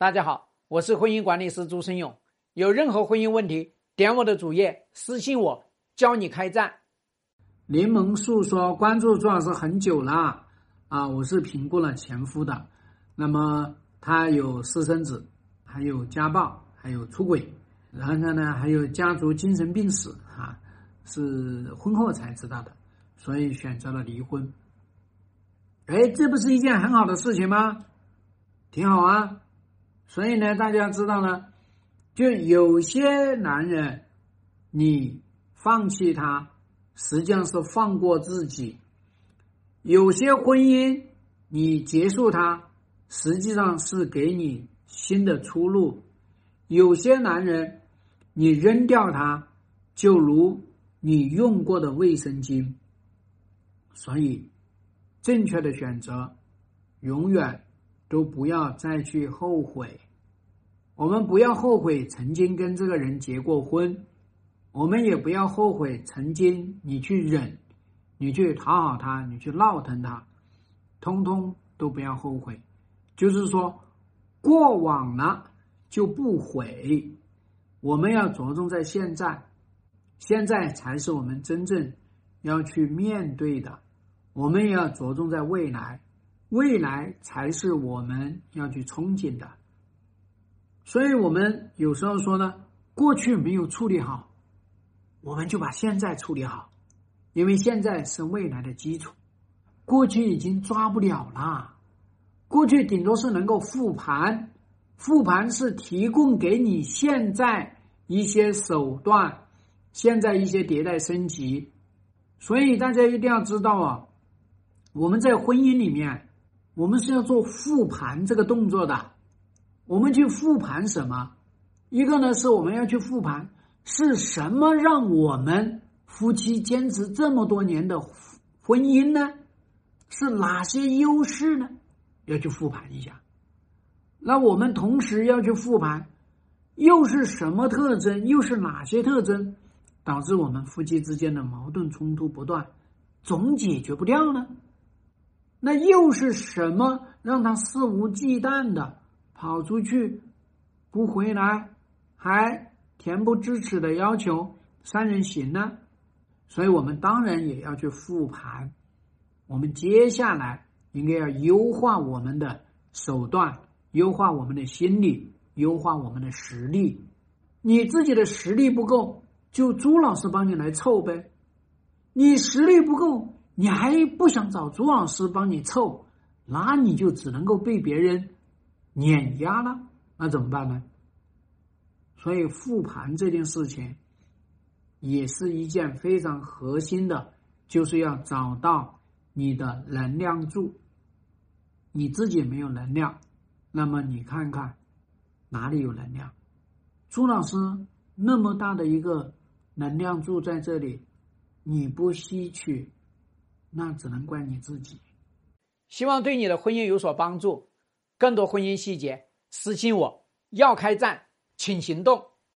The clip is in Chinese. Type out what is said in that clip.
大家好，我是婚姻管理师朱生勇。有任何婚姻问题，点我的主页私信我，教你开战。联盟诉说关注朱老师很久了啊，我是评估了前夫的，那么他有私生子，还有家暴，还有出轨，然后呢还有家族精神病史啊，是婚后才知道的，所以选择了离婚。哎，这不是一件很好的事情吗？挺好啊。所以呢，大家知道呢，就有些男人，你放弃他，实际上是放过自己；有些婚姻，你结束它，实际上是给你新的出路；有些男人，你扔掉他，就如你用过的卫生巾。所以，正确的选择，永远。都不要再去后悔，我们不要后悔曾经跟这个人结过婚，我们也不要后悔曾经你去忍，你去讨好他，你去闹腾他，通通都不要后悔。就是说，过往了就不悔，我们要着重在现在，现在才是我们真正要去面对的，我们也要着重在未来。未来才是我们要去憧憬的，所以我们有时候说呢，过去没有处理好，我们就把现在处理好，因为现在是未来的基础。过去已经抓不了了，过去顶多是能够复盘，复盘是提供给你现在一些手段，现在一些迭代升级。所以大家一定要知道啊，我们在婚姻里面。我们是要做复盘这个动作的，我们去复盘什么？一个呢是我们要去复盘是什么让我们夫妻坚持这么多年的婚姻呢？是哪些优势呢？要去复盘一下。那我们同时要去复盘，又是什么特征？又是哪些特征导致我们夫妻之间的矛盾冲突不断，总解决不掉呢？那又是什么让他肆无忌惮的跑出去，不回来，还恬不知耻的要求三人行呢？所以我们当然也要去复盘，我们接下来应该要优化我们的手段，优化我们的心理，优化我们的实力。你自己的实力不够，就朱老师帮你来凑呗。你实力不够。你还不想找朱老师帮你凑，那你就只能够被别人碾压了，那怎么办呢？所以复盘这件事情也是一件非常核心的，就是要找到你的能量柱。你自己没有能量，那么你看看哪里有能量？朱老师那么大的一个能量柱在这里，你不吸取。那只能怪你自己。希望对你的婚姻有所帮助。更多婚姻细节，私信我。要开战，请行动。